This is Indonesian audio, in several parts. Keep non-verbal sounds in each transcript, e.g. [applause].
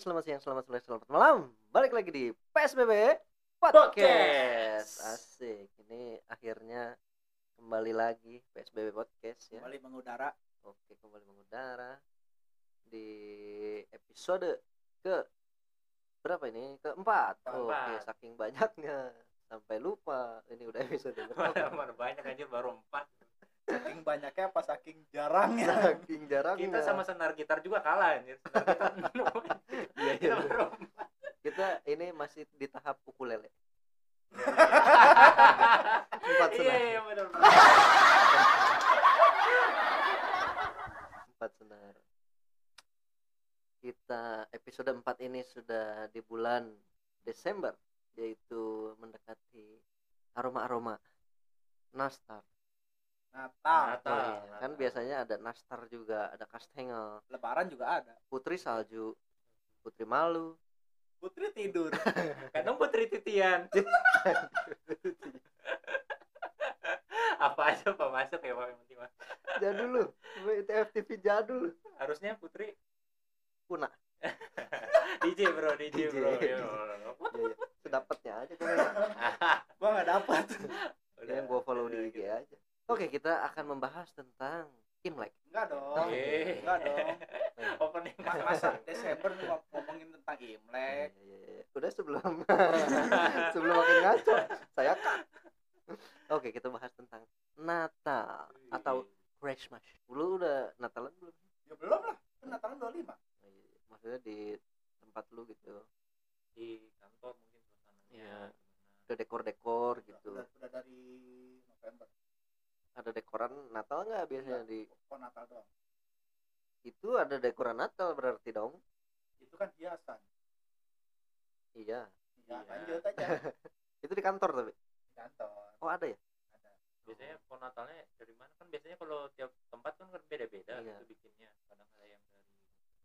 selamat siang, selamat sore, selamat malam. Balik lagi di PSBB Podcast. Podcast. Asik. Ini akhirnya kembali lagi PSBB Podcast ya. kembali mengudara Oke, kembali mengudara di episode ke berapa ini? Keempat. Keempat. Oke, saking banyaknya sampai lupa ini udah episode Mana, [laughs] berapa. mana banyak anjir baru empat. Saking banyaknya apa saking jarangnya saking jarangnya. Kita sama senar gitar juga kalah anjir. Senar gitar [laughs] enam. Iya, iya. Kita ini masih di tahap ukulele. [laughs] Empat senar. Iya iya benar. empat senar kita episode 4 ini sudah di bulan Desember yaitu mendekati aroma-aroma nastar Natal Natal. Oh iya, kan biasanya ada nastar juga ada kastengel lebaran juga ada putri salju putri malu putri tidur [laughs] Kadang putri titian. [laughs] Apa aja Pak masuk ya Pak yang penting Pak. jadul lu itu FTV jadul Harusnya putri Kuna. [laughs] DJ bro, DJ, DJ. bro. Yo. iya, iya. sedapatnya aja kan gua nggak dapat Dia yang gua follow di IG aja oke kita akan membahas tentang Imlek enggak dong Oke. enggak dong [laughs] Opening Ma- masa [laughs] Desember ngomongin tentang Imlek Iya, iya, iya. Udah sebelum [laughs] sebelum makin ngaco, saya cut. Oke, kita bahas tentang Natal atau Christmas. Lu udah Natalan belum? ya belum lah kan Natalan 25 Iya, Maksudnya di tempat lu gitu. di kantor mungkin suasananya. Iya. Udah dekor-dekor gitu. udah, udah dari November Ada dekoran Natal nggak biasanya di oh Natal doang itu ada dekoran Natal berarti dong? itu kan hiasan Iya. ya Iya. lanjut aja [laughs] Itu di kantor tapi. di kantor Oh, ada ya? ada biasanya pohon Natalnya dari mana kan biasanya kalau tiap tempat kan kan beda-beda Iya. gitu bikinnya kadang ada yang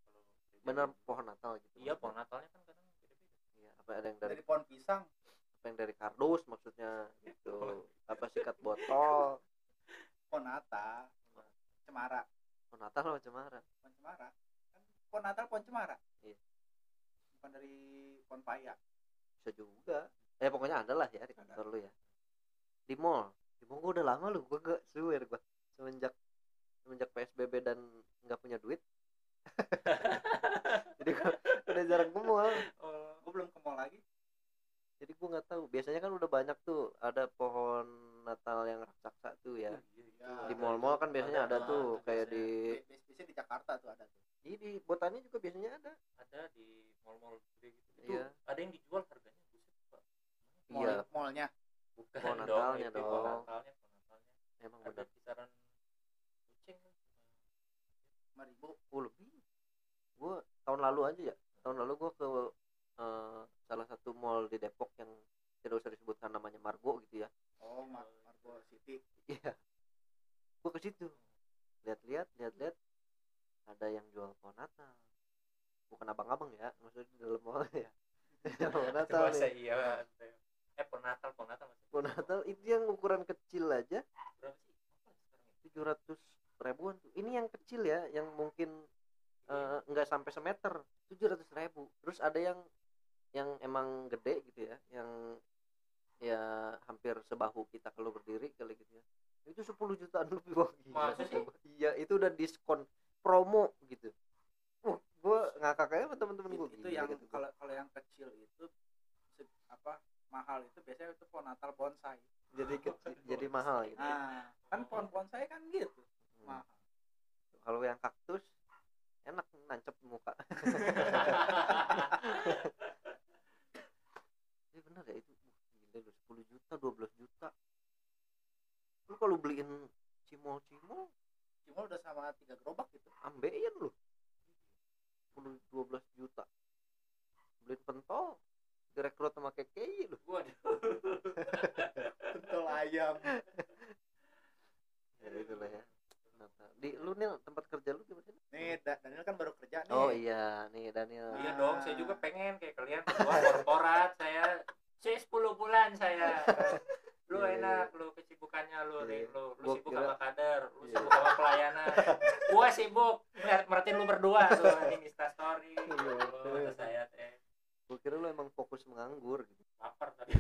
dari kalau Bener pohon Natal gitu. iya pohon Natalnya kan kadang beda-beda Iya, apa ada yang dari dari pohon pisang apa yang dari kardus maksudnya gitu. Apa sikat botol? Pohon Natal cemara. Pohon Natal cemara? pohon cemara. Kan Natal pohon cemara? Iya. bukan dari pohon paya bisa juga. Eh pokoknya ada lah ya di kantor lu ya. Di mall. Di mall gua udah lama lu gua gak swear gua. Semenjak semenjak psbb dan nggak punya duit. [laughs] Jadi gua udah jarang ke mall. Oh gue belum ke mall lagi. Jadi gua nggak tahu. Biasanya kan udah banyak tuh ada pohon natal yang raksasa tuh ya. Ya, di ada mall-mall kan biasanya ada Ada, tuh ada kayak biasanya. di Bi- biasanya di Jakarta tuh ada tuh. Di, di botani juga biasanya ada. Ada di mall-mall gede gitu. Itu Iya. ada yang dijual harganya buset pak. Mall iya. mallnya? Bukan dong Natalnya dong. Natalnya pohon Natalnya. Emang ada bener. kisaran kucing kan lima ribu. Oh lebih. Gua tahun lalu aja ya. Tahun lalu gua ke eh, salah satu mall di Depok yang tidak usah disebutkan namanya Margo gitu ya oh Mar Margo City. Iya. Gua ke situ. Lihat-lihat lihat-lihat ada yang jual pohon Natal bukan abang-abang ya maksudnya di dalam mall ya. [laughs] Pohon Natal nih. iya eh pohon Natal pohon Natal masih pohon Natal itu yang ukuran kecil aja. Berapa sih? Tujuh ratus ribuan tuh. Ini yang kecil ya yang mungkin eh, nggak sampai semeter. Tujuh ratus ribu. Terus ada yang yang emang gede gitu ya yang ya hampir sebahu kita kalau berdiri kali gitu ya. Itu 10 jutaan lebih wah gila iya itu udah diskon promo gitu. Wah gua ngakak aja sama temen-temen gua itu gila yang gitu. kalau kalau yang kecil itu se- apa mahal itu biasanya itu pohon Natal bonsai. Jadi kecil [laughs] jadi mahal gitu nah kan pohon bonsai kan gitu. Hmm. mahal. Kalau yang kaktus enak nancep di muka ya benar ya itu Wah, gila lu 10 juta 12 juta lu kalau beliin cimol cimol cuma udah sama tiga gerobak gitu ambeien lu 10 12 juta beliin pentol direkrut sama KKI lu waduh pentol ayam ya itulah ya Natal. di lu nih tempat kerja lu gimana sih nih Da- Daniel kan baru kerja nih oh iya nih Daniel iya dong saya juga pengen kayak kalian berdua korporat saya saya 10 bulan saya lu Iya, iya, enak lu kesibukannya lu Iya, nih iya. lu lu Gua sibuk kira- sama kader lu Iya. sibuk sama pelayanan gua sibuk ngeliat merhatiin lu berdua tuh anjing Insta story Iya, Lu, betul. kata saya menganggur gitu. lapar tadi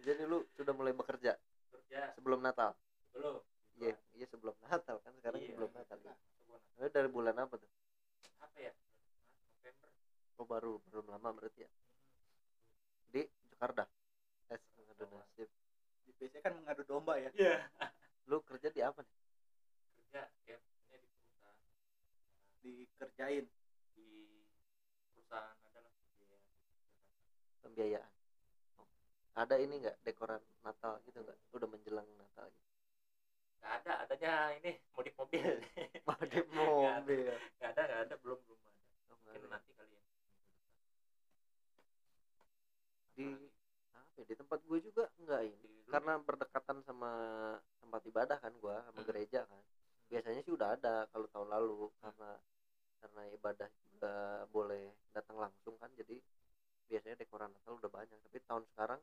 jadi lu sudah mulai bekerja kerja sebelum Natal belum iya iya sebelum Natal kan sekarang Iya, sebelum Natal ya. Sebulan. Lu dari bulan apa tuh apa ya November oh baru belum lama berarti ya di Jakarta es ngadu nasib di PC kan mengadu domba ya iya lu kerja di apa nih kerja ya ini di perusahaan dikerjain di perusahaan adalah ya, pembiayaan Oh. ada ini nggak dekoran Natal gitu nggak udah menjelang Natal gitu nggak ada adanya ini modif mobil. [laughs] Modif Nggak mobil. nggak ada nggak ada belum belum ada. Oh, nggak mungkin ada. nanti kali ya. Di apa ya, di tempat gue juga enggak ini. Di- karena berdekatan sama tempat ibadah kan gua sama Hmm. gereja kan. Biasanya sih udah ada kalau tahun lalu karena karena ibadah juga boleh datang langsung kan jadi biasanya dekoran Natal udah banyak. Tapi tahun sekarang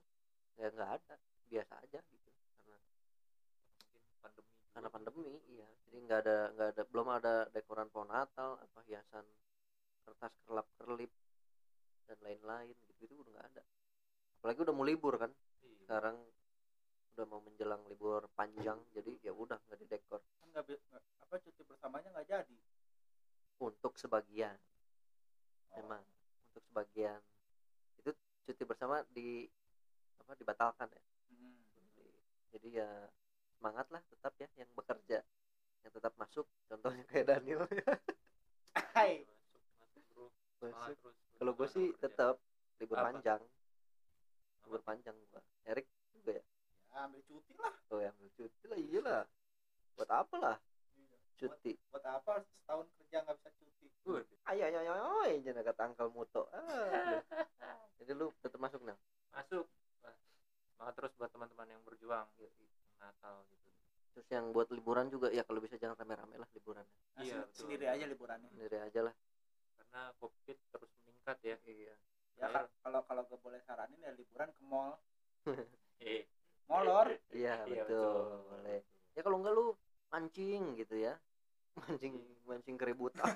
ya nggak ada biasa aja gitu. Karena mungkin pandemi. Karena pandemi iya. Jadi nggak ada nggak ada belum ada dekoran pohon Natal apa hiasan kertas kerlap kerlip dan lain-lain gitu itu udah nggak ada. Apalagi udah mau libur kan. Iya. sekarang udah mau menjelang libur panjang jadi ya udah nggak didekor. Kan nggak bi- nggak- apa cuti bersamanya nggak jadi. Untuk sebagian. Oh, memang untuk sebagian. Itu cuti bersama di apa dibatalkan ya. Hmm. Jadi- jadi ya semangat lah tetap ya yang bekerja yang tetap masuk. Contohnya kayak Daniel. [laughs] Hai. masuk. Masuk bro semangat masuk terus kalau gue sih tetap libur Apa? panjang. Apa libur panjang gua. Erik juga ya? Ya ambil cuti lah. Oh yang cuti lah iyalah. Buat apa lah? Cuti. Buat apa setahun kerja nggak bisa cuti? Ayo ayo ayo ayo jangan kata angkel muto. Ah. [laughs] jadi lu tetap masuk nah masuk. Semangat terus buat teman-teman yang berjuang Natal gitu. Terus yang buat liburan juga ya kalau bisa jangan rame-rame lah liburan Nah, Iya, sen- betul. sendiri aja liburannya. Sendiri aja lah. Karena covid terus meningkat ya. Iya. Ya Akhir. ka- kalau kalau gue boleh saranin ya liburan ke mall. [laughs] Eh molor iya Iya, betul. betul. boleh. Ya kalau enggak lu mancing gitu ya. Mancing mancing keributan. [laughs]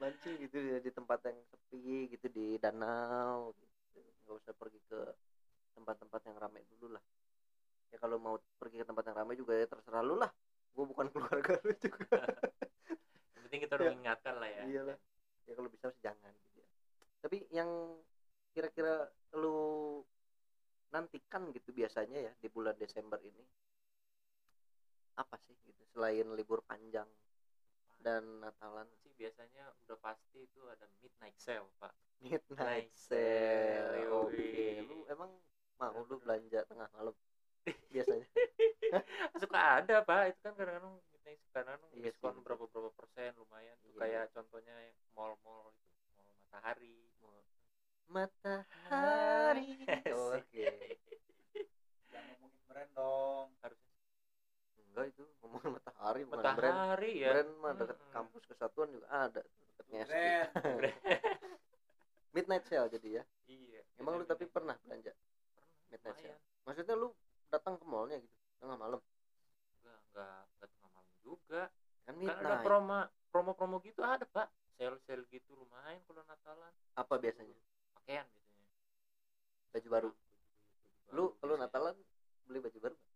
Mancing gitu ya di tempat yang sepi gitu di danau gitu. Nggak usah pergi ke tempat-tempat yang ramai dulu lah ya kalau mau pergi ke tempat yang ramai juga ya terserah lu lah. Gua bukan [laughs] keluarga lu juga. [laughs] Yang penting kita udah Ya. mengingatkan lah ya. Iyalah. Ya kalau bisa sih jangan gitu ya. Tapi yang kira-kira lu nantikan gitu biasanya ya di bulan Desember ini apa sih gitu selain libur panjang dan Natalan? Sih biasanya udah pasti itu ada midnight sale pak. Midnight Night sale. sale, oke yoi. lu emang mau lu belanja tengah malam [laughs] biasanya. [laughs] Suka ada pak. Itu kan kadang-kadang midnight kadang-kadang Iya diskon betul. berapa berapa persen lumayan. Tuh Iya. kayak contohnya mall-mall itu mall matahari matahari. [laughs] Oke. Jangan ngomongin brand dong. Harusnya enggak itu ngomongin matahari bukan brand. Matahari ya. Brand mah deket Mm-mm. kampus kesatuan juga ada deket Ngesti brand. Midnight sale jadi ya. Iya emang lu tapi midnight. pernah belanja? Pernah midnight lumayan. sale maksudnya lu datang ke mallnya gitu tengah malam. Enggak enggak enggak tengah malam juga. Kan kan ada promo promo promo gitu ada pak. Sale sale gitu lumayan kalau Natalan. Apa biasanya? Pakaian biasanya. Baju baru. Baju lu baru kalau biasanya. Natalan beli baju baru nggak?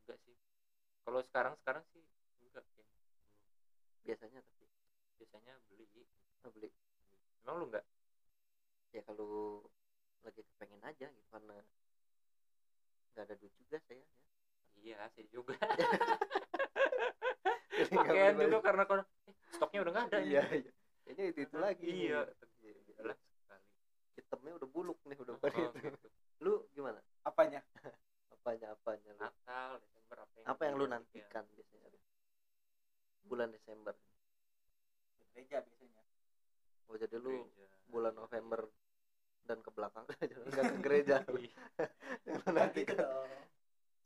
enggak sih. Kalau sekarang sekarang sih enggak ya. biasanya tapi biasanya beli. Oh, beli. Emang lu enggak? Ya kalau lagi kepengen aja gitu karena nggak ada duit juga saya ya. iya sih juga. [laughs] Pakaian juga karena kalau eh, stoknya udah nggak ada iya iya. Kayaknya itu itu lagi. Iya. Sekali hitamnya udah buluk nih udah Oh, itu gitu. [laughs] lu gimana? Apanya? [laughs] Apanya apanya lu? Natal Desember apa yang apa yang lu nantikan biasanya Rin? bulan Desember. Gereja biasanya. Oh jadi ya? lu Gereja. bulan November dan ke belakang [laughs] jangan nggak ke gereja. [laughs] Iya. [laughs] Nantikan gitu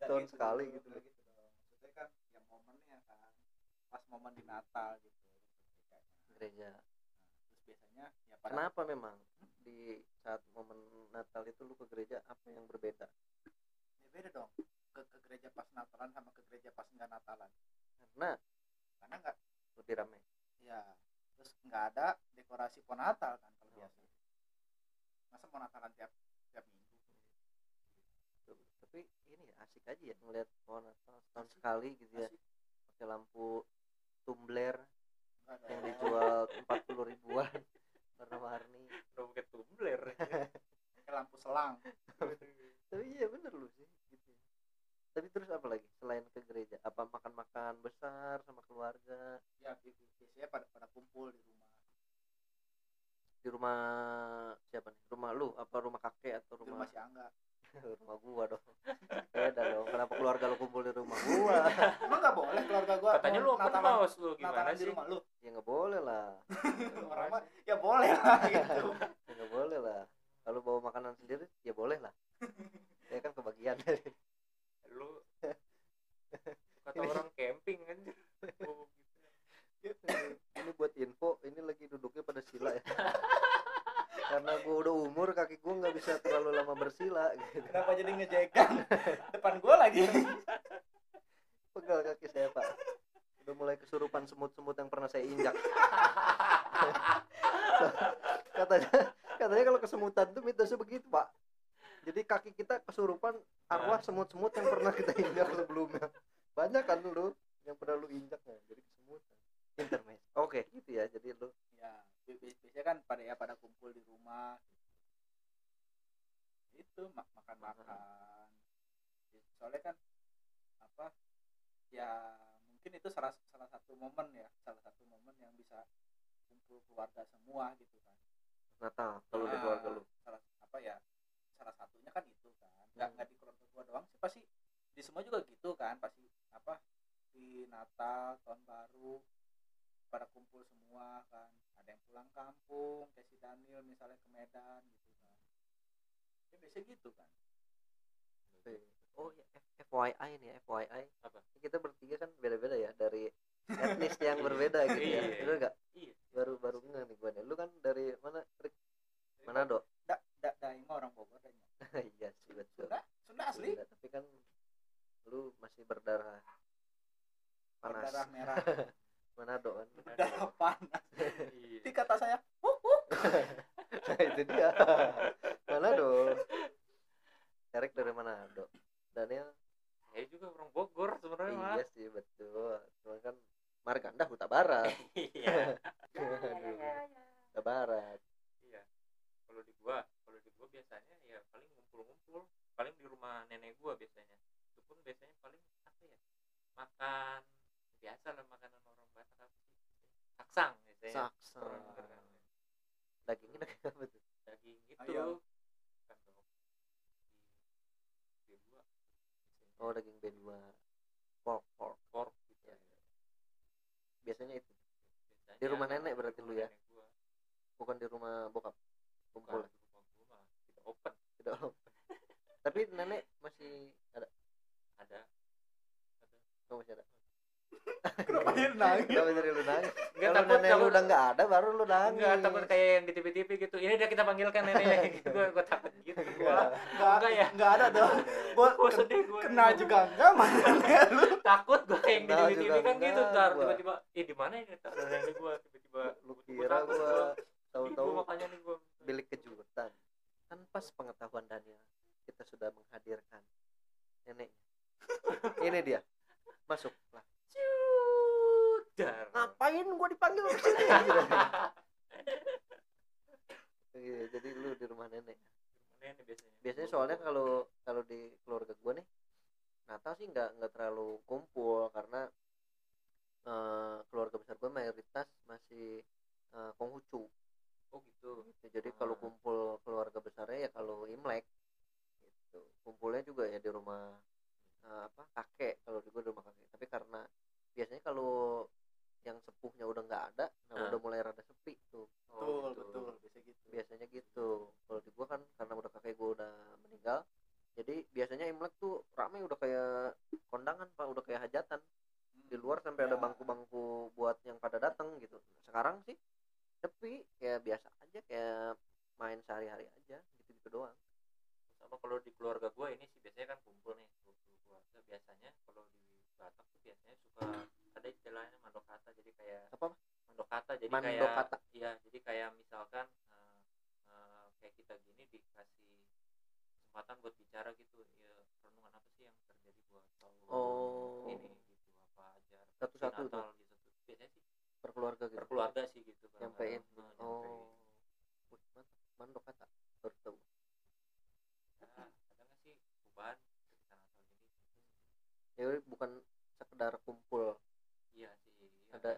Tahun gitu sekali gitu. gitu maksudnya kan ya momennya kan pas momen di Natal gitu. Gereja. Terus biasanya ya pada kenapa memang di saat momen Natal itu lu ke gereja apa yang berbeda? Ya beda dong ke, ke gereja pas Natalan sama ke gereja pas nggak Natalan. Karena karena nggak lebih ramai ya terus nggak ada dekorasi pohon Natal kan kalau Oh. biasa masa mau Natalan tiap tiap minggu? Tuh, tapi ini ya, asik aja ya ngeliat pohon Natal setahun sekali gitu ya. Pakai lampu tumbler Nggak ada. yang dijual empat puluh ribuan warna-warni. Pakai tumbler. [laughs] Pakai lampu selang. Tapi iya bener lu sih gitu tapi terus apa lagi selain ke gereja? Apa makan-makan besar sama keluarga? Ya bi- bi- biasanya pada pada kumpul di rumah di rumah siapa nih? Rumah lu? Apa rumah kakek atau di rumah rumah si Angga. [laughs] Rumah gua dong. Beda dong. Kenapa keluarga lu kumpul di rumah gua? Emang nggak boleh keluarga gua katanya lu mau open house lu gimana di sih? rumah lu? Ya nggak boleh lah. [laughs] Orang mah ya boleh lah [laughs] gitu. Ya nggak boleh lah. Kalau bawa makanan sendiri ya boleh lah. Ya kan kebagian lu kata orang camping kan. Ini buat info ini lagi duduknya pada sila ya. [laughs] Karena gua udah umur kaki gua nggak bisa terlalu lama bersila gitu. Kenapa jadi ngejegang depan gua lagi. Pegal kaki saya pak. Udah mulai kesurupan semut-semut yang pernah saya injak. [laughs] Katanya katanya kalau kesemutan tuh mitosnya begitu pak. Jadi kaki kita kesurupan arwah semut-semut yang pernah kita injak sebelumnya. Banyak kan lu yang pernah lu injak ya jadi kesemutan intermes oke gitu ya jadi lu ya bi- bi- biasanya kan pada ya pada kumpul di rumah itu ma- makan makan. Soalnya kan apa ya mungkin itu salah salah satu momen ya salah satu momen yang bisa kumpul keluarga semua gitu kan. Natal kalau di Ah, keluarga lu. Salah apa ya salah satunya kan itu kan. Nggak Hmm. nggak di keluarga gua doang sih pasti di semua juga gitu kan pasti apa di Natal tahun baru pada kumpul semua kan. Ada yang pulang kampung kayak si Daniel misalnya ke Medan gitu kan. Ya biasa gitu kan. Oh ya FYI nih FYI Apa? kita bertiga kan beda-beda ya dari etnis yang berbeda [laughs] gitu ya. Iya. bener nggak? Iya. Baru baru nggak nih gua nih. Lu kan dari mana Rick? Manado? Da da daing mah orang Bogor danya [laughs] iya sih betul. Sunda? Sunda asli? Sunda, tapi kan lu masih berdarah panas. Berdarah merah [laughs] Manado kan? Berdarah [laughs] panas. Iya. Di kata saya huh, [laughs] huh. nah itu dia. Manado. Erik dari Manado. Daniel? Saya juga orang Bogor sebenarnya mah iya sih betul. Cuma kan Marganda Huta Barat. [laughs] Iya. Huta Barat. Iya. Kalau di gua kalau di gua biasanya ya paling ngumpul-ngumpul. Paling di rumah nenek gua biasanya. Itu pun biasanya paling apa ya makan biasa lah makanan orang Batak apa sih? Saksang biasanya. Saksa Orang denger kan. dagingnya daging apa tuh? Daging gitu B2 biasanya. oh daging B2 pork pork. Pork gitu Ya. biasanya itu. Biasanya Di rumah nenek berarti lu ya? gua. bukan di rumah bokap? Kumpul. Bukan, di rumah gua mah. Tidak open. Tidak tapi nenek masih ada. Ada. Oh, masih ada [laughs] kenapa dia nangis? Kenapa jadi lu nangis? Enggak kalau takut nenek lu takut. udah nggak ada baru lu nangis. Enggak takut kayak yang di TV-TV gitu. Ini udah kita panggilkan neneknya [laughs] gitu. Gua gua takut gitu. Gua nggak Enggak ya? nggak ada dong. Gua gua sedih gua. kena juga enggak mana lu Takut gua kayak yang di Kenal TV juga kan gitu. tiba-tiba ih di mana ini? Tak ada nenek gua tiba-tiba lu kira gua gua. tahu-tahu makanya nih gua. bilik kejutan. Tanpa sepengetahuan Daniel kita sudah menghadirkan neneknya. [laughs] Ini dia. Masuk lah Dar. ngapain gua dipanggil ke sini Gitu. Iya, jadi lu di rumah nenek Nenek biasanya. biasanya soalnya kalau kalau di keluarga gua nih Natal sih nggak nggak terlalu kumpul karena eh, keluarga besar gua mayoritas masih eh, Konghucu Oh gitu. gitu. jadi kalau kumpul keluarga besarnya ya kalau Imlek gitu kumpulnya juga ya di rumah eh, apa kakek kalau di gua di rumah kakek tapi karena biasanya kalau yang sepuhnya udah nggak ada nah Ah. udah mulai rada sepi tuh Oh, betul gitu. betul bisa gitu biasanya gitu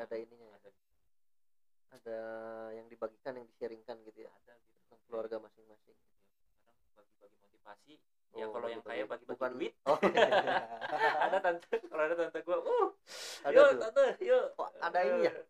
ada ininya ya? ada. ada yang dibagikan yang disharingkan gitu ya ada gitu tentang keluarga masing-masing kadang bagi-bagi motivasi ya, oh, ya kalau yang kaya bagi-bagi bukan duit [laughs] oh, iya. [laughs] ada tante kalau ada tante gue uh ada yuk tuh. tante yuk oh, ada ini ya eh,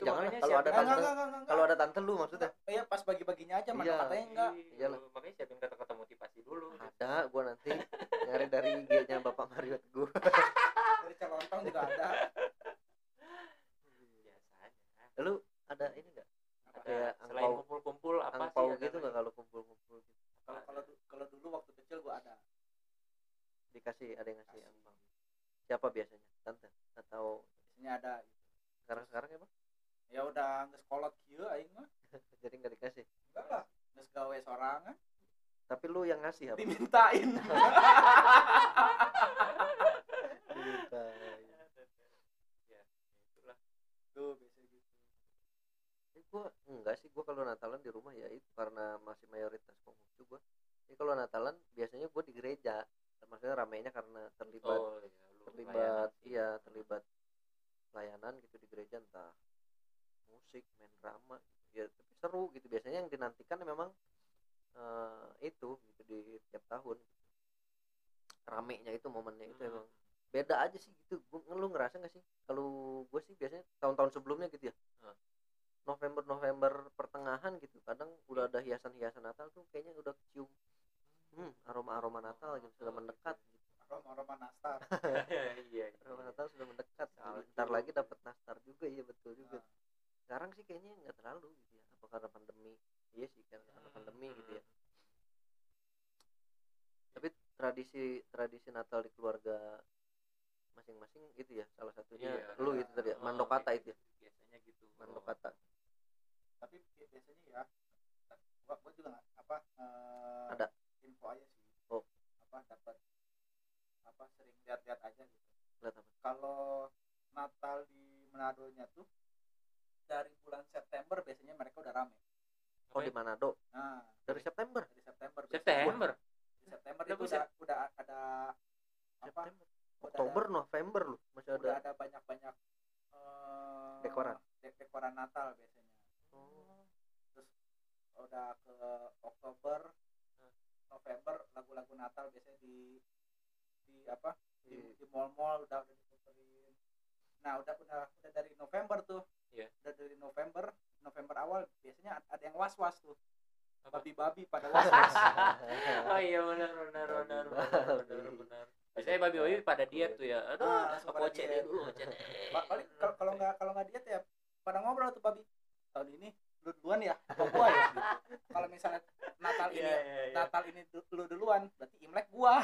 Iya, jangan kalau ada tante eh, kalau ada tante lu maksudnya? Iya pas bagi-baginya aja mana iya. katanya enggak. Pimintain. [laughs] lagi dapat diet tuh ya. Aduh ah, langsung pada diet dulu paling kalau nggak kalau nggak diet ya pada ngobrol tuh babi tahun ini lu duluan ya atau gua ya? Gitu. kalau misalnya Natal iya, ini. Iya, ya, Natal ini lu duluan berarti Imlek gua.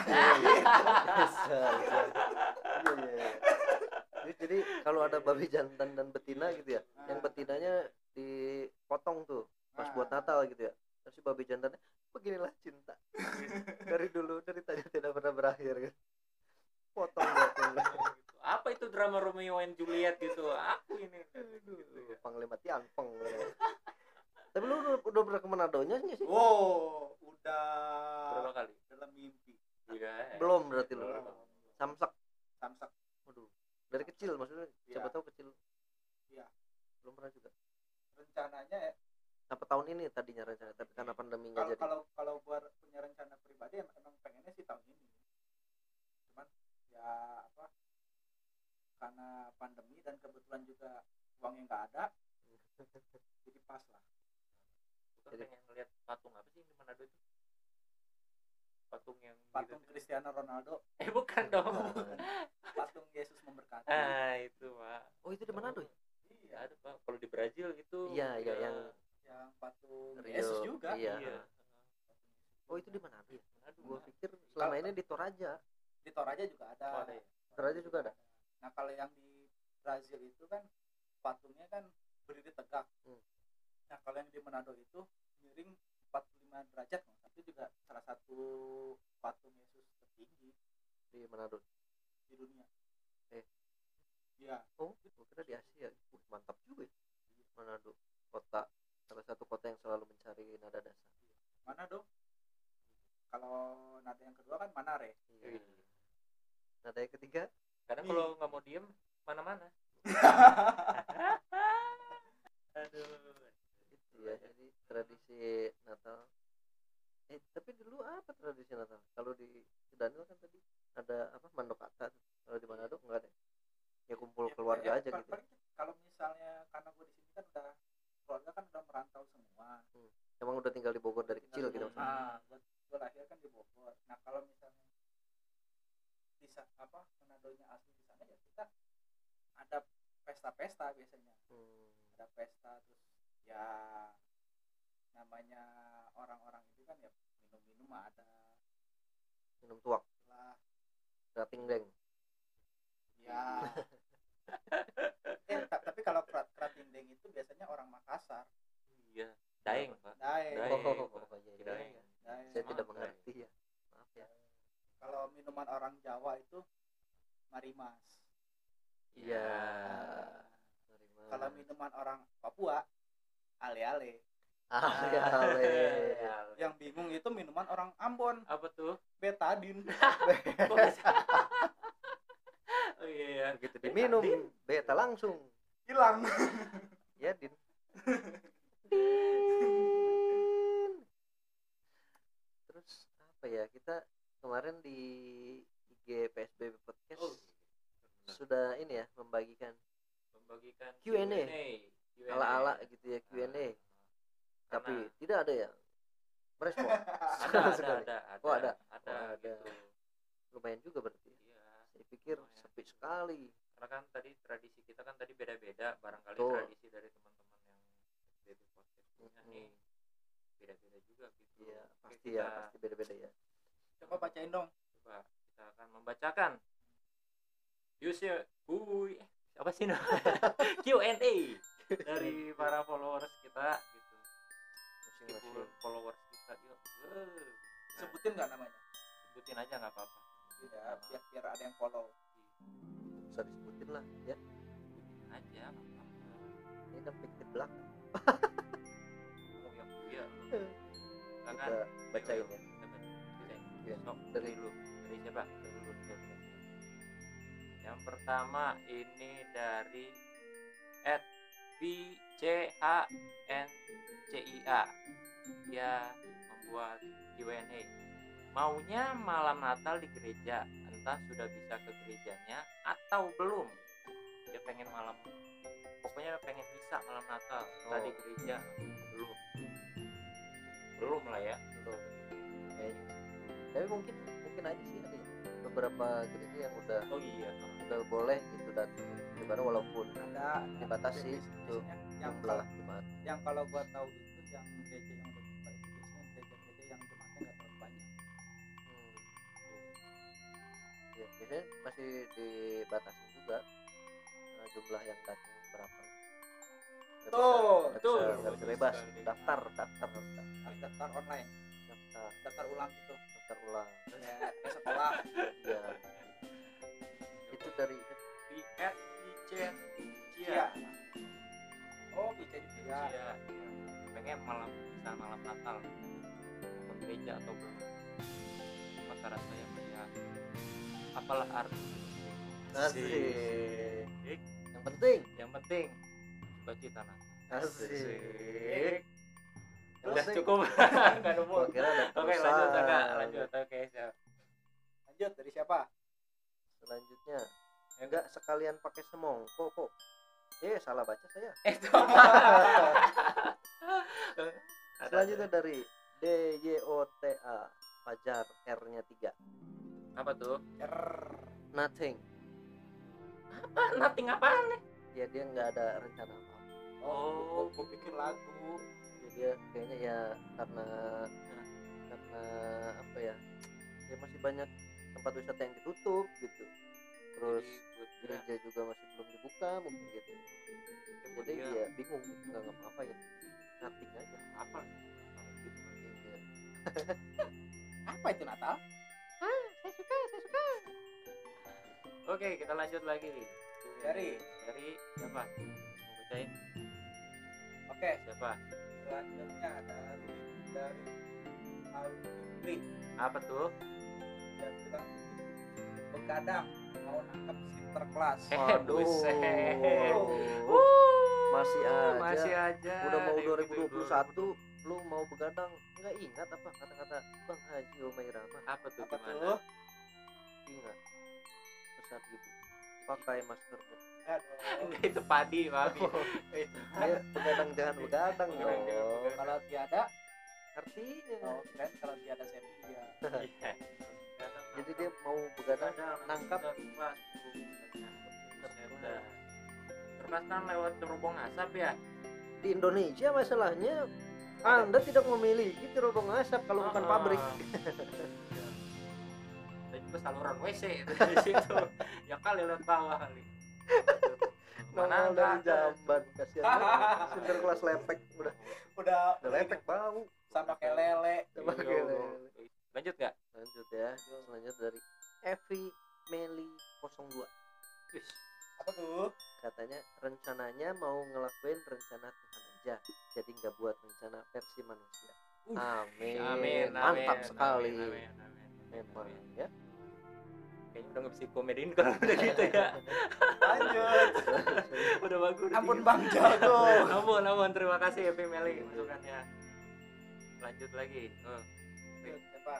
Jadi, [laughs] jadi kalau ada babi jantan dan betina gitu ya ah. yang betinanya dipotong tuh pas ah. buat Natal gitu ya. Terus si babi jantannya beginilah cinta [laughs] dari dulu dari tadi tidak pernah berakhir. gitu potong gitu. [laughs] apa itu drama Romeo and Juliet gitu? Aku ini. Aduh, gitu, ya. panglima tiangpeng. Peng, tapi lu udah, udah pernah ke Manadonya sih wow udah berapa kali? dalam mimpi. Ya, belum berarti lu? Samsak. Samsak. Waduh dari kecil maksudnya? Ya. siapa tahu kecil. Iya. Belum pernah juga. Rencananya ya. Apa tahun ini tadinya rencana? Tapi karena iya. pandemi nggak jadi. kalau kalau buat punya rencana pribadi emang pengennya sih tahun ini ya apa karena pandemi dan kebetulan juga uangnya nggak ada jadi pas lah. Bukan jadi pengen ngeliat patung apa sih di Manado itu? Patung yang gitu patung gitu. Cristiano Ronaldo. Eh bukan dong. Patung Yesus memberkati. Ah itu pak. Oh itu di Manado ya? Iya. Ada pak. Kalau di Brazil gitu iya iya yang yang patung Rio. Yesus juga. iya, iya. oh itu di Manado ya? Manado gua pikir selama ini di Toraja di Toraja juga ada. Oh, ada ya? Toraja juga ada? Nah kalau yang di Brazil itu kan patungnya kan berdiri tegak. Hmm. nah kalau yang di Manado itu miring 45 derajat Mas. itu juga salah satu patung Yesus tertinggi. Di Manado? Di dunia. Eh. iya. Oh kira di Asia. Wih, mantap juga ya Manado kota salah satu kota yang selalu mencari nada dasar. Manado? Kalau nada yang kedua kan Manare. Iya. Nada yang ketiga karena kalau nggak mau diem mana-mana. [laughs] Aduh itu ya jadi tradisi Natal. Eh tapi dulu apa tradisi Natal? Kalau di Daniel kan tadi ada apa mandokata tuh. kalau di Manado enggak ada? Ya kumpul Ya, keluarga ya, aja gitu. paling kalau misalnya karena gue di sini kan udah keluarga kan udah merantau semua. Emang udah tinggal di Bogor dari kecil gitu maksudnya? Ah gue, gue lahir kan di Bogor. Nah kalau misalnya bisa apa Manadonya asli di sana ya kita ada pesta-pesta biasanya. Hmm, ada pesta terus ya namanya orang-orang itu kan ya minum-minum ada. Minum tuak. Lah. Rating deng ya. Eh, [laughs] ta- tapi kalau kerat kerating deng itu biasanya orang Makassar. Iya. Daeng pak. Daeng. Daeng, Oh, oh, iya, Daeng. Daeng. saya tidak mengerti ya. Maaf ya kalau minuman orang Jawa itu marimas iya. Nah, Terima. kalau minuman orang Papua ale-ale. Ah ya ale. yang bingung itu minuman orang Ambon. Apa tuh? Betadin [laughs] oh iya iya. begitu diminum beta langsung. Hilang. [laughs] Ya din. Din. terus apa ya kita kemarin di IG PSBB podcast oh benar. sudah ini ya membagikan membagikan Q&A. Ala-ala gitu ya Q&A tapi Karena- tidak ada yang merespon [laughs] ada ada ada ada Oh, ada. ada, Oh, ada. gitu lumayan juga berarti iya saya pikir Lumayan. sepi sekali karena kan tadi tradisi kita kan tadi beda-beda barangkali Betul. tradisi dari teman-teman yang SBB podcast punya Mm-mm. nih beda-beda juga gitu iya Oke, pasti kita ya pasti beda-beda ya coba bacain dong. Coba kita akan membacakan. User Hui eh, apa sih namanya? [laughs] Q&A dari para followers kita gitu. Meskipun followers kita yuk. Nah, sebutin nggak namanya? Sebutin aja nggak apa-apa. Tidak biar biar ada yang follow. Bisa disebutin lah ya. Sebutin aja nggak apa-apa. Ini kan pick di belakang. [laughs] Oh ya iya [laughs] kita bacain Yuk, ya yuk, kita bacain. Iya. Sok, Dari- lu dari siapa? Dari lu yang pertama ini dari at B C H N C I A. Dia membuat Q&A maunya malam Natal di gereja. Entah sudah bisa ke gerejanya atau belum. Dia pengen malam. Pokoknya pengen bisa malam Natal. Oh. gereja belum. Belum lah ya. Belum. Kayaknya tapi mungkin mungkin aja sih ada ya. beberapa gereja yang udah oh iya. udah boleh gitu dan gimana walaupun ada dibatasi tuh yang jumlah jemaat yang kalau gua tahu itu yang gereja yang udah buka itu biasanya gereja-gereja yang jemaatnya nggak terlalu banyak. Ya biasanya masih dibatasi juga eh, jumlah yang datang berapa. Bisa- Tuh, nggak tuh. bisa, nggak bisa bebas. Daftar daftar daftar. Harus daftar online. Daftar. Daftar ulang gitu daftar ulang kayak ke sekolah. Ya itu dari di at Icen iya. Oh di Cia Cia Cia. pengen malam bisa malam Natal. Gereja atau belum? Apa syarat saya ya apalah arti? Asik. Asik. yang penting. Yang penting sukacita Natal. Asik. Yang udah cukup. [laughs] nggak ada oke lanjut terusan. enggak lanjut. Oke siap. Lanjut dari siapa? Selanjutnya. Enggak sekalian pakai semongko kok. Eh salah baca saya. [laughs] Itu. [laughs] Selanjutnya dari DYOTA Fajar R-nya 3 apa tuh? R. Nothing. Apa? Nothing apaan nih? Ya dia nggak ada rencana apa oh gue pikir lagu dia kayaknya ya karena karena apa ya ya masih banyak tempat wisata yang ditutup gitu. Terus Jadi buat dia gereja juga masih belum dibuka mungkin gitu. Jadi dia ya bingung gitu nggak ngapa ya. Nothing aja apa? Gitu. Iya. [laughs] apa itu Natal? Oke kita lanjut lagi. Dari? dari siapa? Mau bacain? Oke. Siapa selanjutnya dari dari Alfitri apa tuh? Yang bilang begadang mau nangkep sinterklas Eh, Waduh. masih aja. masih aja. Udah mau Di- di- 2021 lu mau begadang. Nggak ingat apa kata-kata Bang Haji Umairama apa tuh apa gimana? tuh? Ingat. Pesan ibu pakai masker itu padi padi itu ya begadang jangan begadang jangan dong begadang. kalau tiada artinya oh keren kalau tiada sepia Iya. jadi dia mau begadang nangkap kan lewat terubung asap ya di Indonesia masalahnya anda tidak memiliki terowong asap kalau bukan Ah. pabrik Iya. [laughs] Ada juga saluran WC itu di situ. Ya kali lihat bawah kali. Nongol dari jamban kasihan banget. [laughs] Sinter kelas lepek udah udah udah lepek bau sama kayak lele Sama Iya, kayak bro. lele. Lanjut gak? lanjut ya selanjutnya dari Evi Meli 02 Wis. apa tuh katanya rencananya mau ngelakuin rencana Tuhan aja jadi nggak buat rencana versi manusia Uh, amin. Amin, amin, mantap amin, sekali amin, amin. memang Amin. ya Kayaknya udah nggak bisa komediin kalau udah [laughs] gitu ya. lanjut [laughs] udah bagus. ampun bang jago [laughs] ampun, ampun. Terima kasih Epi Meli masukannya. Lanjut lagi. Oh, siapa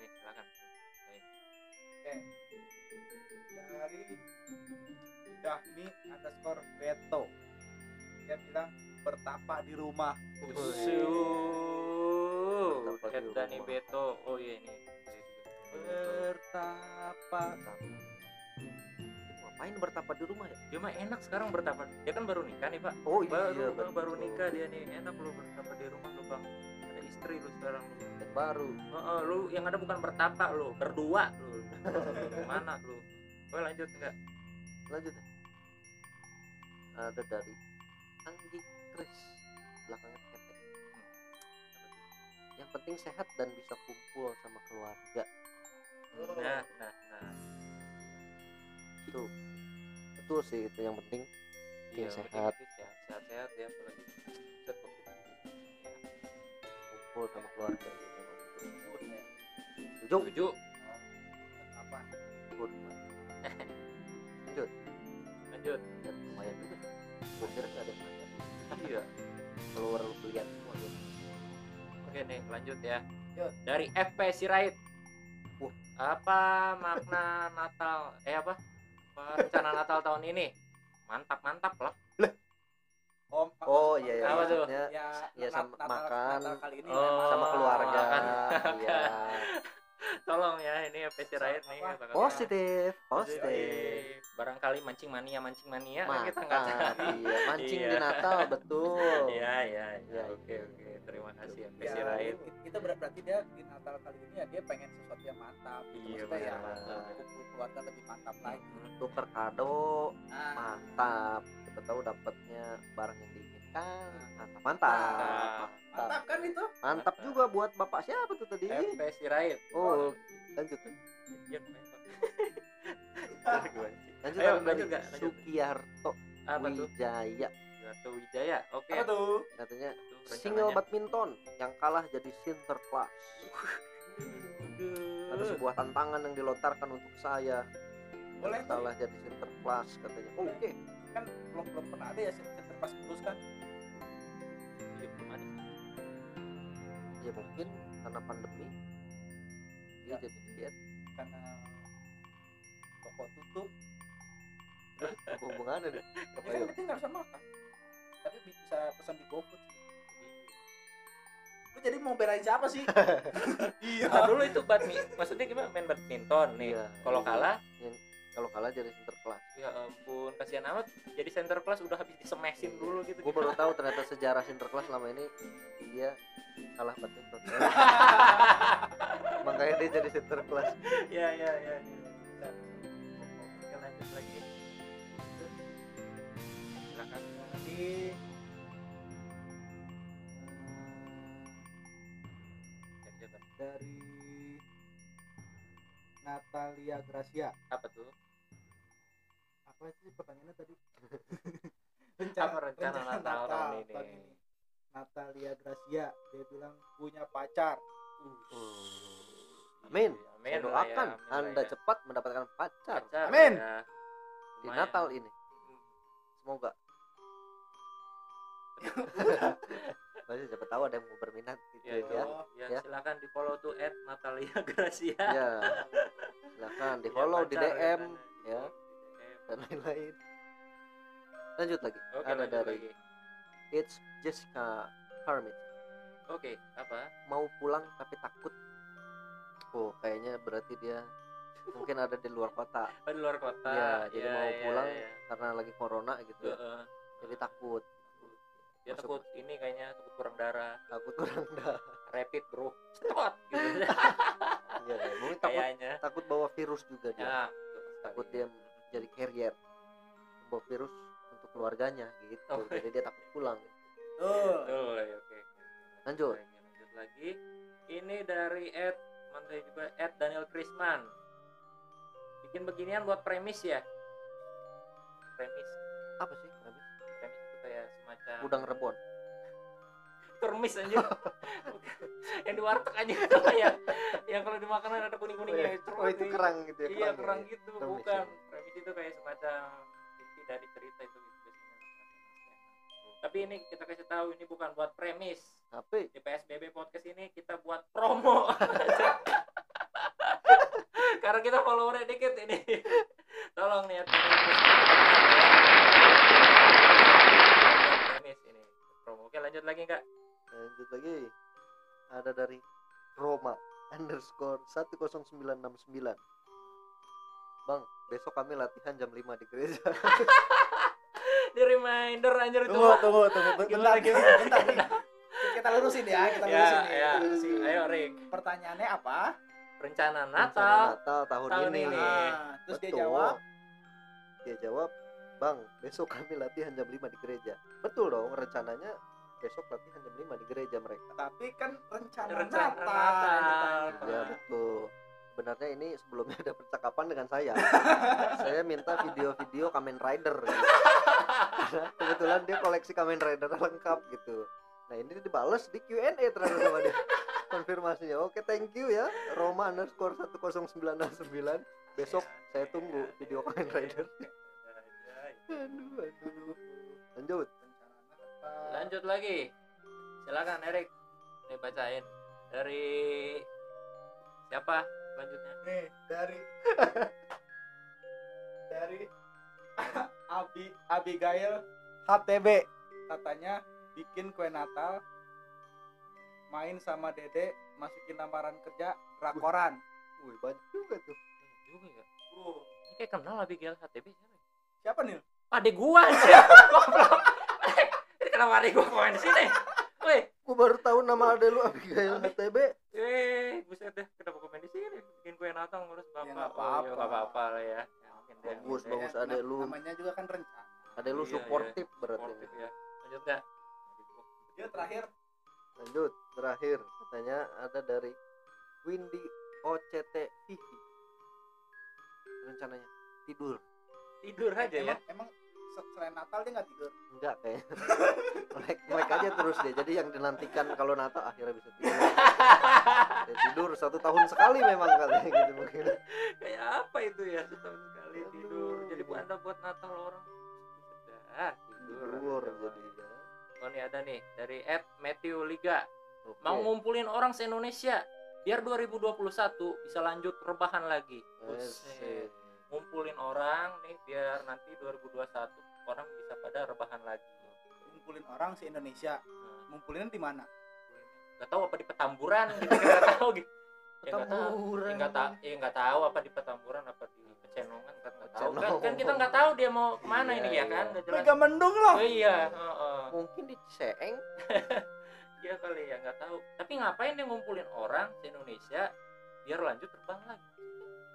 nih, silakan. Oke. Dari Dahmi underscore Beto. Dia bilang bertapa di rumah. Suh, Bertapa di Ed Dani. Beto. Oh iya ini. Bertapa. ngapain bertapa di rumah ya Dia mah enak sekarang bertapa. Dia kan baru nikah nih, Pak. oh iya Baru betul. baru nikah dia nih. Enak lu bertapa di rumah lu, Bang. Ada istri lu sekarang lu. Dan baru Heeh, lu yang ada bukan bertapa lu, berdua lu. Mana lu? Boleh lanjut enggak? lanjut ya ada dari Anggi Kris belakangnya ketek yang penting sehat dan bisa kumpul sama keluarga Nah, nah, nah. itu betul sih itu yang penting Iya, sehat. itu sehat, sehat, ya apalagi set. Ya, kumpul sama keluarga gitu. Ya. setuju Setuju. Apa? Good. Lanjut. dan lumayan juga nggak ada Iya. keluar lu belian semua ya Oke nih, lanjut ya. Yuk. Dari FP Sirait. Apa makna Natal? Eh apa? Apa rencana Natal tahun ini? Mantap, mantap lah. Oh, oh iya iya Apa tuh? Ya, Ya, sama Natal- makan. Natal kali ini Oh. sama keluarga iya [laughs] Tolong ya, ini FP Sirait nih. Kata-kata. positif positif Barangkali mancing mania, mancing mania kan kita nggak tahu. iya mancing Iya. di Natal betul Iya, iya, iya. Iya, Oke, iya. oke. Terima kasih Ya, itu ber- berarti dia di Natal kali ini ya dia pengen sesuatu yang mantap. Iya, Maksudnya ya kumpul keluarga lebih mantap lagi. tuker kado Nah, mantap kita tahu dapatnya barang yang diinginkan mantap mantap Mantap. mantap mantap kan itu? mantap juga buat bapak siapa tuh tadi FP Sirait. oh lanjut Iya, kenapa? [laughs] Lanjut Ayo, lanjut? Lanjut. Sukiarto Apa tuh? Wijaya Gato Wijaya. Oke. Apa tuh? katanya Tuh, single badminton yang kalah jadi sinterklas ada sebuah tantangan yang dilontarkan untuk saya Boleh kalah jadi sinterklas katanya oke Kan belum belum pernah ada ya center pas kurus kan? Iya, belum ada sih. ya mungkin karena pandemi dia Ya. jadi diet Karena toko tutup. Apa hubungannya nih Ya apa kita nggak bisa makan. Tapi bisa pesan di GoFood. Lu jadi mau belain siapa sih? [laughs] Iya. Nah, dulu itu badminton maksudnya gimana? Main badminton nih. Iya. kalau kalah? Kalau kalah jadi center kelas ya ampun kasihan amat. Jadi center class udah habis disemesin dulu gitu. Gue baru tahu ternyata sejarah center kelas selama ini dia kalah badminton. [laughs] Makanya dia jadi center kelas ya ya ya. Bisa. Oke, lanjut lagi dari Natalia Gracia apa tuh apa sih pertanyaannya tadi [laughs] Apa rencana Natal tahun ini? tahun ini. Natalia Gracia dia bilang punya pacar amin Amin saya lah ya, doakan amin anda ya. cepat mendapatkan pacar Pacar, Amin. ya. di. Natal ini semoga [laughs] Pasti siapa tahu ada yang mau berminat gitu ya, ya, ya. Oh, ya, ya. silakan di follow tuh at Natalia [laughs] Gracia Ya, silakan di follow pacar DM ya Di DM. dan lain-lain. Lanjut lagi. oke ada lanjut dari lagi It's Jessica Hermit. oke apa Mau pulang tapi takut. Oh, kayaknya berarti dia mungkin ada di luar kota oh, [laughs] di luar kota Iya, jadi Ya, mau ya, pulang ya. karena lagi corona gitu. ya. Heeh. Jadi takut, dia Masuk. takut ini kayaknya takut kurang darah takut kurang dah. rapid bro cetot gitu [laughs] Iya, ya. mungkin takut kayaknya takut bawa virus juga dia. ya Takut sekali. dia jadi carrier bawa virus untuk keluarganya gitu. Oh. Jadi dia takut pulang. Betul, ya, oke, oke. Lanjut. lagi, lanjut lagi. Ini dari Ed, mantai juga Ed Daniel Krisman. Bikin beginian buat premis ya. Premis. Apa sih? Itu Udang rebon. termis aja. [laughs] yang di warteg aja itu kayak yang kalau dimakan ada kuning-kuningnya. Oh, itu kerang gitu ya. Iya, kerang kerang ya. gitu, bukan. ya. Premis itu kayak semacam inti dari cerita itu gitu biasanya. Tapi ini kita kasih tahu ini bukan buat premis. Tapi di PSBB podcast ini kita buat promo [laughs] karena kita followernya dikit ini tolong nih premis Ada dari Roma underscore 10969. Bang, besok kami latihan jam 5 di gereja. [laughs] di reminder anjir itu Tunggu, Mak. tunggu, tunggu. Gimana, Bentar, gimana? bentar, bentar. Kita lurusin ya, kita ya lurusin ya kita lurusin. ayo Rick Pertanyaannya apa? rencana Rencana Natal Natal tahun, tahun ini. ini. Ah, terus dia Betul. jawab, Dia jawab, "Bang, besok kami latihan jam 5 di gereja." Betul dong, rencananya besok latihan jam 5 di gereja mereka. tapi kan rencana, Rencana Natal. Natal. Ya, betul. Sebenarnya ini sebelumnya ada percakapan dengan saya. [laughs] saya minta video-video Kamen Rider gitu. Kebetulan dia koleksi Kamen Rider lengkap gitu. Nah, ini dibales di Q&A ternyata sama dia. Konfirmasinya. Oke, thank you ya. Roma underscore 10969. Besok saya tunggu video Kamen Rider. Aduh, aduh. Lanjut. Lanjut lagi. Silakan Erik. Nih bacain. Dari siapa selanjutnya Nih, dari dari Abi Abigail HTB katanya bikin kue Natal main sama Dede masukin lamaran kerja rakoran. Wih, banyak juga tuh. juga ya? Ini kayak kenal Abigail HTB siapa ya? siapa nih adek gua sih [laughs] kenapa adek gua komen di sini? Woi Gua baru tahu nama ade lu Abigail HTB. eh buset deh. Kenapa komen di sini? Bikin kue Natal ngurus bapak. Ya, nggak Oh, iya, apa-apa. apa-apa lah ya. Ya, Bagus, dia bagus. adek lu. namanya juga kan rencana. Ade lu Iya, suportif berarti. supportive ya lanjut gak dia terakhir. Lanjut, terakhir. Katanya ada dari Windy OCT Vivi. Rencananya. Tidur. tidur aja ya? emang, emang se- selain Natal dia nggak tidur Enggak kayaknya. [laughs] melek, melek aja terus deh. Jadi yang dinantikan kalau Natal akhirnya bisa tidur. Dia tidur satu tahun sekali memang katanya gitu mungkin. kayak apa itu ya setahun sekali Aduh, tidur jadi buat anda buat Natal orang sudah tidur Tidur jadi ya. oh ini ada nih dari Ed Matthew Liga Oke. mau ngumpulin orang se Indonesia biar 2021 bisa lanjut rebahan lagi ngumpulin orang nih biar nanti 2021 orang bisa pada rebahan lagi. Ngumpulin orang se Indonesia. Nah, ngumpulinnya di mana? Nggak tahu apa di petamburan gitu [laughs] nggak tahu gitu. Ya nggak tahu. Petamburan. ya nggak tahu ya nggak tahu apa di petamburan apa di pecenongan kan nggak tahu. Kan, kan kita nggak tahu dia mau ke mana ini ya kan? Iya. nggak jelas. Mega mendung lah oh iya heeh. mungkin di Ciseeng [laughs] Iya kali ya nggak tahu. Tapi ngapain dia ngumpulin orang di Indonesia biar lanjut terbang lagi?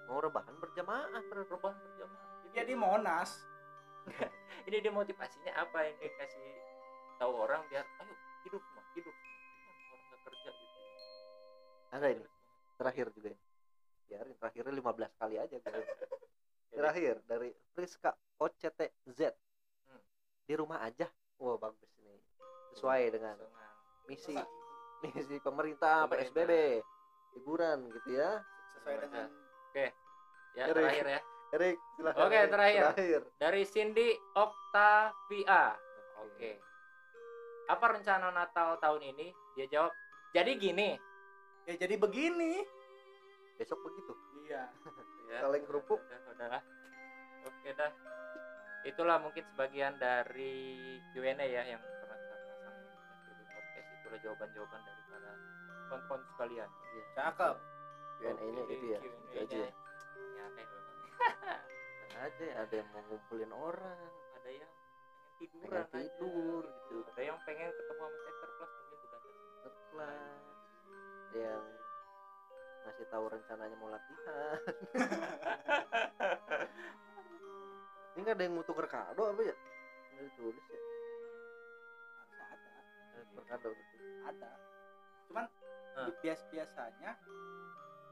Mau rebahan berjamaah terus terbang berjamaah. Ya di Monas [laughs] ini dia motivasinya apa? Ini kasih tahu orang biar ayo hidup semua hidup orang nggak kerja gitu. Ada ini. Terakhir juga ini. Biarin terakhirnya 15 kali aja gue [laughs] terakhir dari Friska OCTZ Hmm. di rumah aja. Wah bagus ini. Sesuai dengan misi misi pemerintah Pemerintah. PSBB hiburan gitu ya. Sesuai dengan ya Erik. terakhir ya Erik silahkan Oke, Erik. terakhir. terakhir. Dari Cindy Octavia. Oke. Apa rencana Natal tahun ini? Dia jawab jadi gini. Ya jadi begini. Besok begitu. Iya. [laughs] Ya, Saling kerupuk. udah, udah lah. oke dah. Itulah mungkin sebagian dari Q&A ya yang pernah kita pasang di podcast. Itulah jawaban-jawaban dari para teman-teman sekalian. Cakep. Q&A nya Oke, itu ya? Itu aja. Ya. Ada aja ada yang mau ngumpulin orang ada yang pengen tiduran pengen tidur aja. gitu. Ada yang pengen ketemu sama Sinterklas mungkin udah Setelah ada yang ngasih tahu rencananya mau latihan. [laughs] Ini nggak ada yang mau tuker kado apa ya? Nggak ditulis ya? Ada Ada. Tuker kado gitu. Ada. Cuman bias biasanya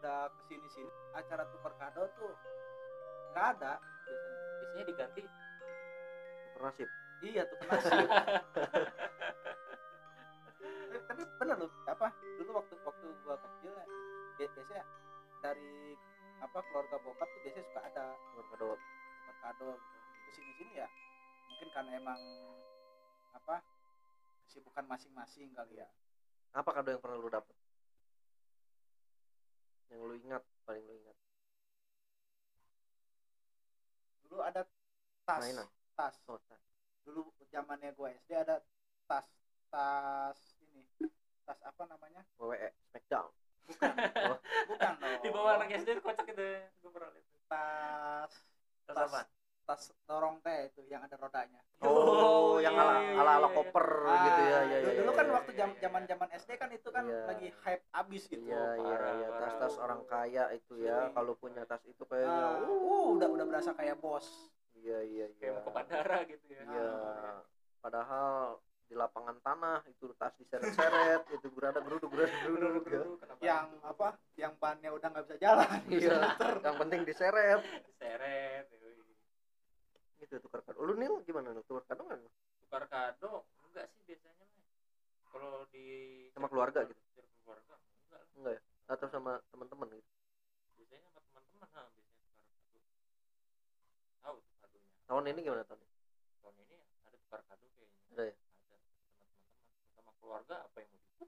udah ke sini sini acara tukar kado tuh nggak ada. Biasanya biasanya diganti tuker nasib iya tukar nasi tapi, tapi bener loh apa dulu waktu waktu gua kecil ya, bi- biasanya dari apa keluarga bokap tuh biasanya suka ada tuker kado kado gitu ke sini sini ya mungkin karena emang apa kesibukan masing-masing kali ya. Apa kado yang pernah lu dapet? Yang lu ingat paling lu ingat dulu ada tas mainan? tas. Oh tas. dulu zamannya gue SD ada tas tas ini tas apa namanya? WWE Smackdown. Bukan. [laughs] Bukan dong di bawah anak SD kocak itu gue pernah lihat. Tas. Tas tas apa tas dorong teh itu yang ada rodanya. Oh, iya, yang ala iya, ala ala iya. koper Ah, gitu ya ya dulu, ya, dulu ya, kan ya, waktu ya, ya. zaman zaman SD kan itu kan Iya. lagi hype abis gitu. Iya iya iya tas-tas orang kaya itu ya Iya. kalau punya tas itu kayaknya Ah, uh, uh, udah udah berasa kayak bos. Iya iya iya. Kayak mau ke bandara gitu ya. Iya padahal di lapangan tanah itu tas diseret-seret [laughs] itu berada geruduk geruduk geruduk ya yang apa? Yang bannya udah nggak bisa jalan. Iya yang penting diseret. Seret itu tukar kado. Lu nil gimana lu tukar kado nggak tukar kado enggak sih biasanya mah. Kalau di Sama keluarga gitu? keluarga enggak lah. Enggak ya? Atau sama teman-teman gitu? Biasanya sama teman-teman nah biasanya tukar kado. Tahu tuh kadonya. Tahun ini gimana tahun ini? Tahun ini ada tukar kado kayaknya. Ada ya? ada sama teman-teman. Sama keluarga apa yang mau [laughs] ditukar?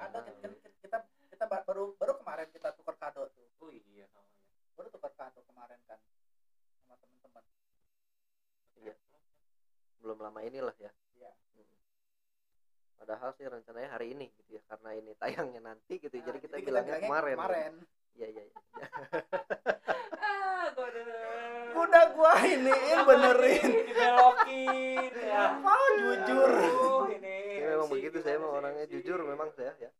Ada kan, kan kita kita ba- baru baru kemarin kita tukar kado tuh. Oh iya oh, iya. baru tukar kado kemarin kan sama teman-teman. Iya. belum lama inilah ya. Iya. Hmm. padahal sih rencananya hari ini gitu ya karena ini tayangnya nanti gitu Nah, jadi kita jadi bilangnya kemarin. kemarin. Iya iya gua udah gua iniin benerin. dibelokin ya. Apa jujur. Ini Ini memang begitu saya sih, orangnya jujur memang saya ya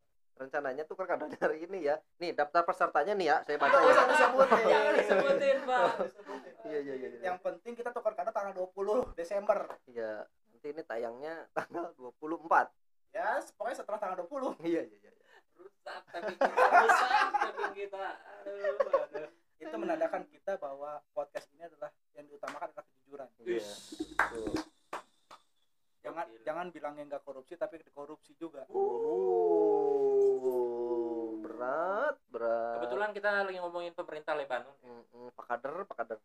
rencananya tuh kado hari ini ya. Nih daftar pesertanya nih ya saya baca ya. usah disebutin. Jangan disebutin. pak. Iya iya iya iya. yang penting kita tukar kado tanggal 20 Desember. Iya nanti ini tayangnya tanggal 24 ya pokoknya setelah tanggal 20 [laughs] iya iya iya rusak tapi kita rusak tapi kita aduh aduh. itu menandakan kita bahwa podcast ini adalah yang diutamakan adalah kejujuran. Iya Tuh. jangan Gokil. jangan bilangnya nggak korupsi tapi korupsi juga. Uh, berat berat. Kebetulan kita lagi ngomongin pemerintah Lebanon Mm, mm, pak kader pak kader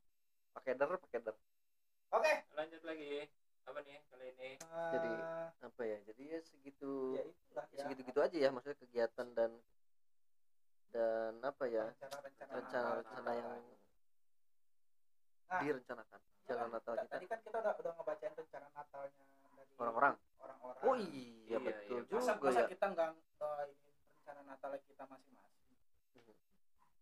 pak keder pak keder oke. Lanjut lagi. Apa nih kali ini? Jadi, Eh, apa ya? Jadi ya segitu. ya itulah ya. Segitu gitu aja ya maksudnya kegiatan dan dan apa ya? Rencana-rencana yang Nah. direncanakan jalan Natal kita. tadi kan kita udah udah ngebacain rencana Natalnya dari orang-orang? orang-orang. Oh iya, Iya, betul iya. juga masa masa ya. kita nggak nggak ini rencana Natal kita masing-masing. Mhm.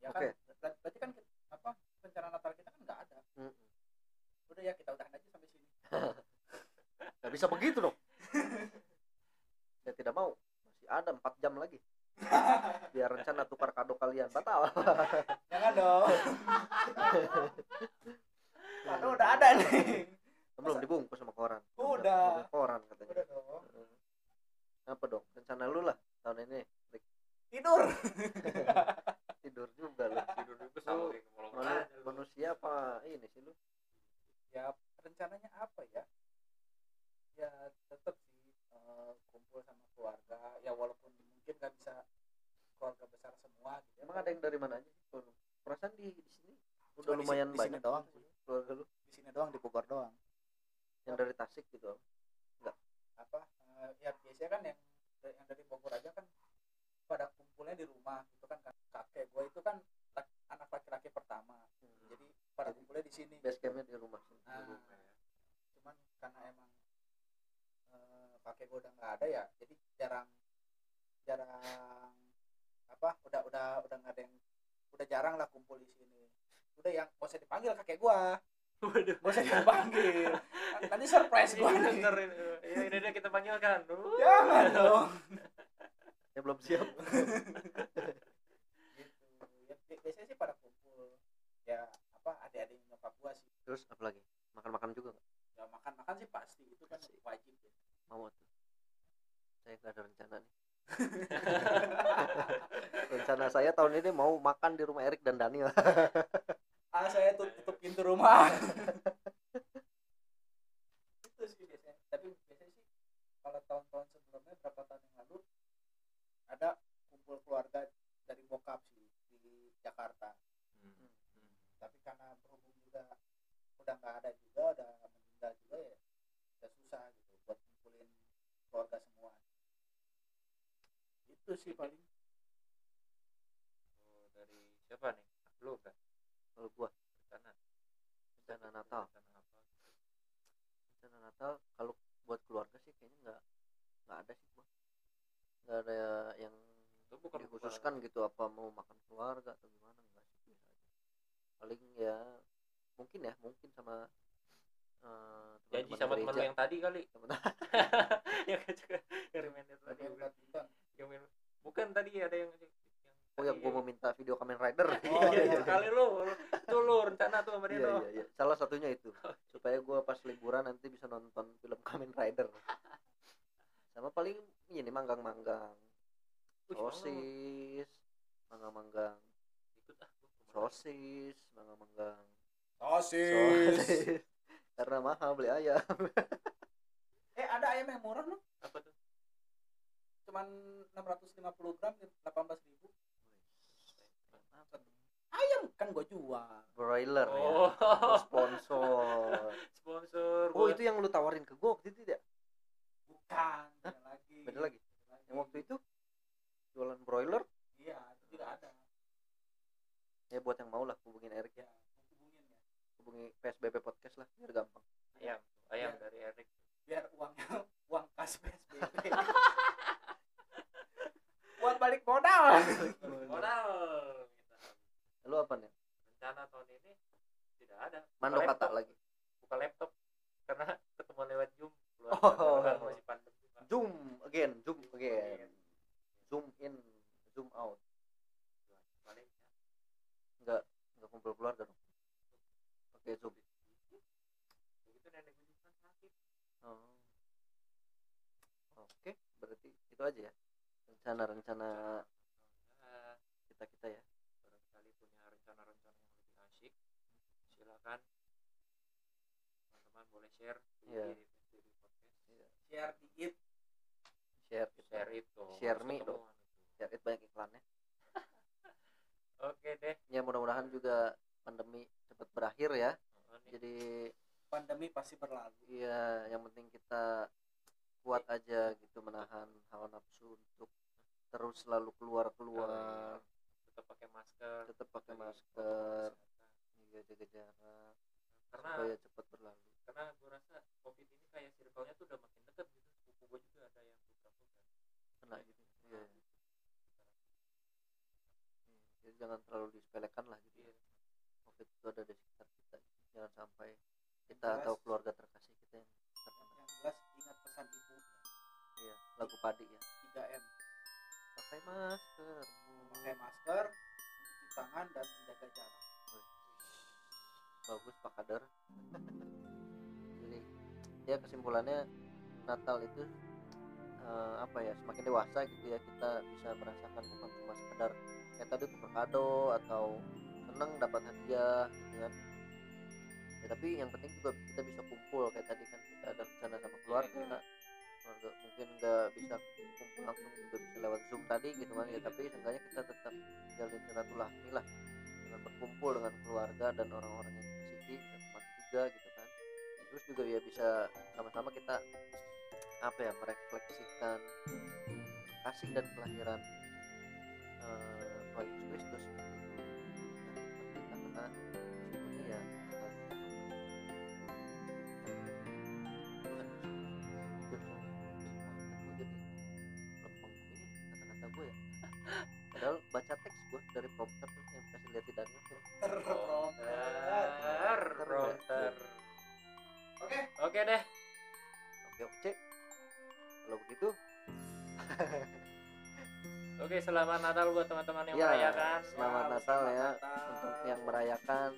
ya kan? Ber- berarti kan apa rencana Natal kita kan nggak ada. Mm-mm. udah ya kita udahan aja sampai sini. [laughs] Nggak bisa begitu dong. [laughs] Saya tidak mau. Masih ada empat jam lagi. Biar rencana tukar kado kalian. Batal. [laughs] Jangan dong. Aduh, udah ada nih. Belum dibungkus sama koran. Udah. Belum koran katanya. Udah dong. Apa dong? Rencana lu lah tahun ini. Tidur. [laughs] Tidur juga lu. Tidur juga sama Lu. Manu- manusia apa ini sih lu? Ya rencananya apa ya? Ya tetap sih eh, kumpul sama keluarga. Ya walaupun mungkin nggak bisa keluarga besar semua gitu. Emang ada yang dari mana aja sih perasaan di di sini udah Cuma di lumayan di sini banyak doang sih. keluarga lu? Di sini doang di Bogor doang. Yang dari Tasik gitu? Apa? Eh, ya biasanya kan yang yang dari Bogor aja kan pada kumpulnya di rumah gitu kan kan kakek gue itu kan anak laki-laki pertama. Jadi pada Jadi- kumpulnya di sini. base campnya di rumah sih Nah, Di rumah. cuman karena emang eh, kakek gue udah nggak ada ya jadi jarang jarang apa udah udah udah nggak ada yang udah jarang lah kumpul di sini. Udah yang gak usah dipanggil kakek gua. Waduh. Gak usah dipanggil. [laughs] Nanti surprise gua Ini nih. denger ini. ya ini dia kita panggilkan. Jangan dong ya belum siap. [laughs] Gitu. Ya, bi- biasanya sih pada kumpul. Ya apa adik-adik nyokap gua sih. Terus apa lagi? Makan-makan juga nggak? Ya makan makan sih pasti. Itu kan Pasti. wajib ya. mau tuh? Saya nggak ada rencana nih. [laughs] Rencana saya tahun ini mau makan di rumah Erik dan Daniel. [laughs] Ah saya tuh tutup pintu rumah. Itu sih biasanya. Tapi biasanya sih kalau tahun-tahun sebelumnya berapa tahun yang lalu ada kumpul keluarga dari bokap sih di Jakarta. Hmm. tapi karena berhubung juga udah nggak ada juga udah meninggal juga ya udah susah gitu buat kumpulin keluarga semua. Itu sih paling. Oh, dari siapa nih? Lu kan? Kalau gua. Rencana. Rencana Natal. rencana apa? Rencana Natal kalau buat keluarga sih kayaknya nggak nggak ada sih gua nggak ada yang itu bukan dikhususkan gitu apa mau makan keluarga atau gimana enggak sih biasa aja. Paling ya mungkin ya mungkin sama eh, janji sama gereja. yang tadi kali. Temen- [laughs] [laughs] yang juga yang reminder tadi yang bukan tadi ada yang yang oh yang gua mau minta video Kamen Rider. [laughs] Oh, iya, iya. sekali lu. Itu lu rencana tuh sama dia iya iya iya. Salah satunya itu. Supaya gua pas liburan nanti bisa nonton film Kamen Rider sama paling ini manggang-manggang. Mau lu. sosis. Manggang-manggang. Ah sosis manggang-manggang. Sosis. Sosis [laughs] karena mahal beli ayam. [laughs] Eh ada ayam yang murah loh apa tuh? Cuman 650 gram 18 ribu. Apa? ayam kan gua jual. Broiler ya. Oh. Oh, sponsor. [laughs] Sponsor oh gua. itu yang lu tawarin ke gua waktu itu tidak bukan beda lagi. Beda lagi? Yang waktu itu jualan broiler? Iya itu juga ada. Ya buat yang mau lah hubungin Erik ya ya hubungin ya. Hubungi PSBB podcast lah biar gampang. Ayam ayam Iya. dari Erik biar uangnya [laughs] uang kas PSBB buat [laughs] balik modal. [laughs] Modal. Kita lu apa nih rencana tahun ini tidak ada. Mando Buka kata lagi. Buka laptop. Karena ketemu lewat zoom Oh. masih pandemi Pak. zoom again zoom again. Zoom in. Zoom out. Paling nggak nggak kumpul keluarga dong. Oke zoom. Oh. oke berarti itu aja ya. Rencana-rencana kita kita ya. Barangkali punya rencana-rencana yang lebih asik silakan teman-teman boleh share di, Iya. di, di podcast share dikit. Share kita share itu. Share me dong. itu. share it banyak iklannya. [laughs] Oke deh. Ya mudah-mudahan juga pandemi cepat berakhir ya. Oh, nih. jadi pandemi pasti berlalu. Ya yang penting kita kuat aja gitu menahan hawa nafsu untuk terus selalu keluar keluar tetap pakai masker tetap pakai masker kesehatan. iya jaga jarak karena supaya cepat berlalu karena gue rasa covid ini kayak circle-nya tuh udah makin deket gitu. Sepupu gue juga ada yang beberapa udah kena gitu. Iya. Iya, jadi jangan terlalu disepelekan lah gitu Iya. covid itu ada di sekitar kita. Jangan sampai kita Jelas. atau keluarga terkasih kita yang terkena. yang jelas ingat pesan ibu iya lagu padi ya. 3M pakai masker. Memakai masker mencuci tangan dan menjaga jarak. Bagus pak kader [laughs] ya kesimpulannya Natal itu eh, apa ya semakin dewasa gitu ya kita bisa merasakan bukan cuma sekedar kayak tadi tukar kado atau seneng dapat hadiah gitu kan. Ya tapi yang penting juga kita bisa kumpul kayak tadi kan kita ada rencana sama keluarga mungkin nggak bisa kumpul langsung juga bisa lewat zoom tadi gitu kan ya tapi seenggaknya kita tetap jalin silaturahmi lah dengan berkumpul dengan keluarga dan orang-orang yang dikasihi dan teman juga gitu terus juga ya bisa sama-sama kita apa ya merefleksikan kasih dan kelahiran eh, Tuhan Yesus Kristus. Karena ya gue ya padahal baca teks gue dari prompter yang kasih lihat di Daniel tuh oke deh. Oke oke kalau begitu. [laughs] Oke selamat Natal buat teman-teman yang Ya, merayakan. selamat Ya, Natal selamat ya. Natal. untuk yang merayakan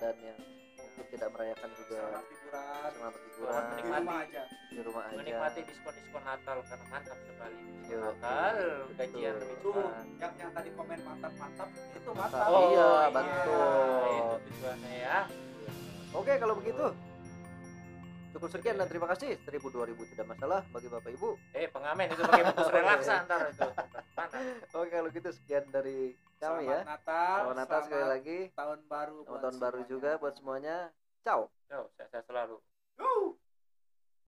dan yang mungkin tidak merayakan juga. Selamat liburan. Selamat Selamat liburan. di menikmati. rumah aja. Di rumah aja. Menikmati diskon-diskon Natal karena mantap sekali. Yo, Natal betul. gajian lebih Tuh, cepat yang yang tadi komen mantap mantap itu Mantap. mantap. Oh, iya, iya. betul. itu tujuannya ya. Oke kalau begitu cukup sekian dan terima kasih. Seribu dua ribu tidak masalah bagi bapak ibu. Eh pengamen itu pakai bungkus [laughs] relaksa ntar itu. Mana [laughs] oke kalau gitu sekian dari kami selamat ya. Natal selamat Natal sekali selamat lagi. tahun baru selamat tahun baru juga buat semuanya. Ciao. Yo, sehat-sehat selalu. Yuh.